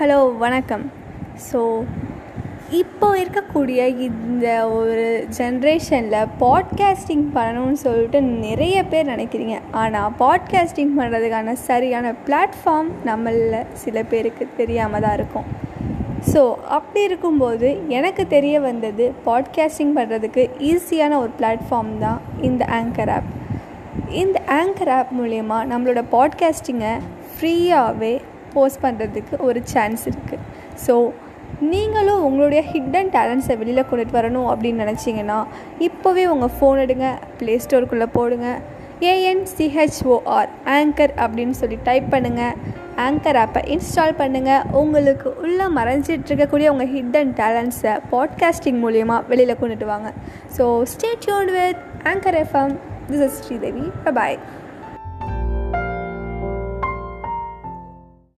Hello வணக்கம். So இப்போ இருக்கக்கூடிய இந்த ஒரு ஜென்ரேஷனில் பாட்காஸ்டிங் பண்ணணும்னு சொல்லிட்டு நிறைய பேர் நினைக்கிறீங்க. ஆனால் பாட்காஸ்டிங் பண்ணுறதுக்கான சரியான பிளாட்ஃபார்ம் நம்மளில் சில பேருக்கு தெரியாமல் தான் இருக்கும். ஸோ அப்படி இருக்கும்போது எனக்கு தெரிய வந்தது பாட்காஸ்டிங் பண்ணுறதுக்கு ஈஸியான ஒரு பிளாட்ஃபார்ம் தான் இந்த ஆங்கர் ஆப் இந்த ஆங்கர் ஆப் மூலயமா நம்மளோட பாட்காஸ்டிங்கை ஃப்ரீயாகவே போஸ்ட் பண்ணுறதுக்கு ஒரு சான்ஸ் இருக்குது ஸோ நீங்களும் உங்களுடைய ஹிட்டன் டேலண்ட்ஸை வெளியில் கொண்டுட்டு வரணும் அப்படின்னு நினச்சிங்கன்னா இப்போவே உங்கள் ஃபோன் எடுங்க ப்ளே ஸ்டோருக்குள்ளே போடுங்க. ஏஎன்சிஹெச்ஓஆர் ஆங்கர் அப்படின்னு சொல்லி டைப் பண்ணுங்கள் ஆங்கர் ஆப்பை இன்ஸ்டால் பண்ணுங்கள் உங்களுக்கு உள்ளே மறைஞ்சிட்டு இருக்கக்கூடிய உங்கள் ஹிட்டன் டேலண்ட்ஸை பாட்காஸ்டிங் மூலியமாக வெளியில் கொண்டுட்டு வாங்க. So stay tune with anchor FM this is Sridevi bye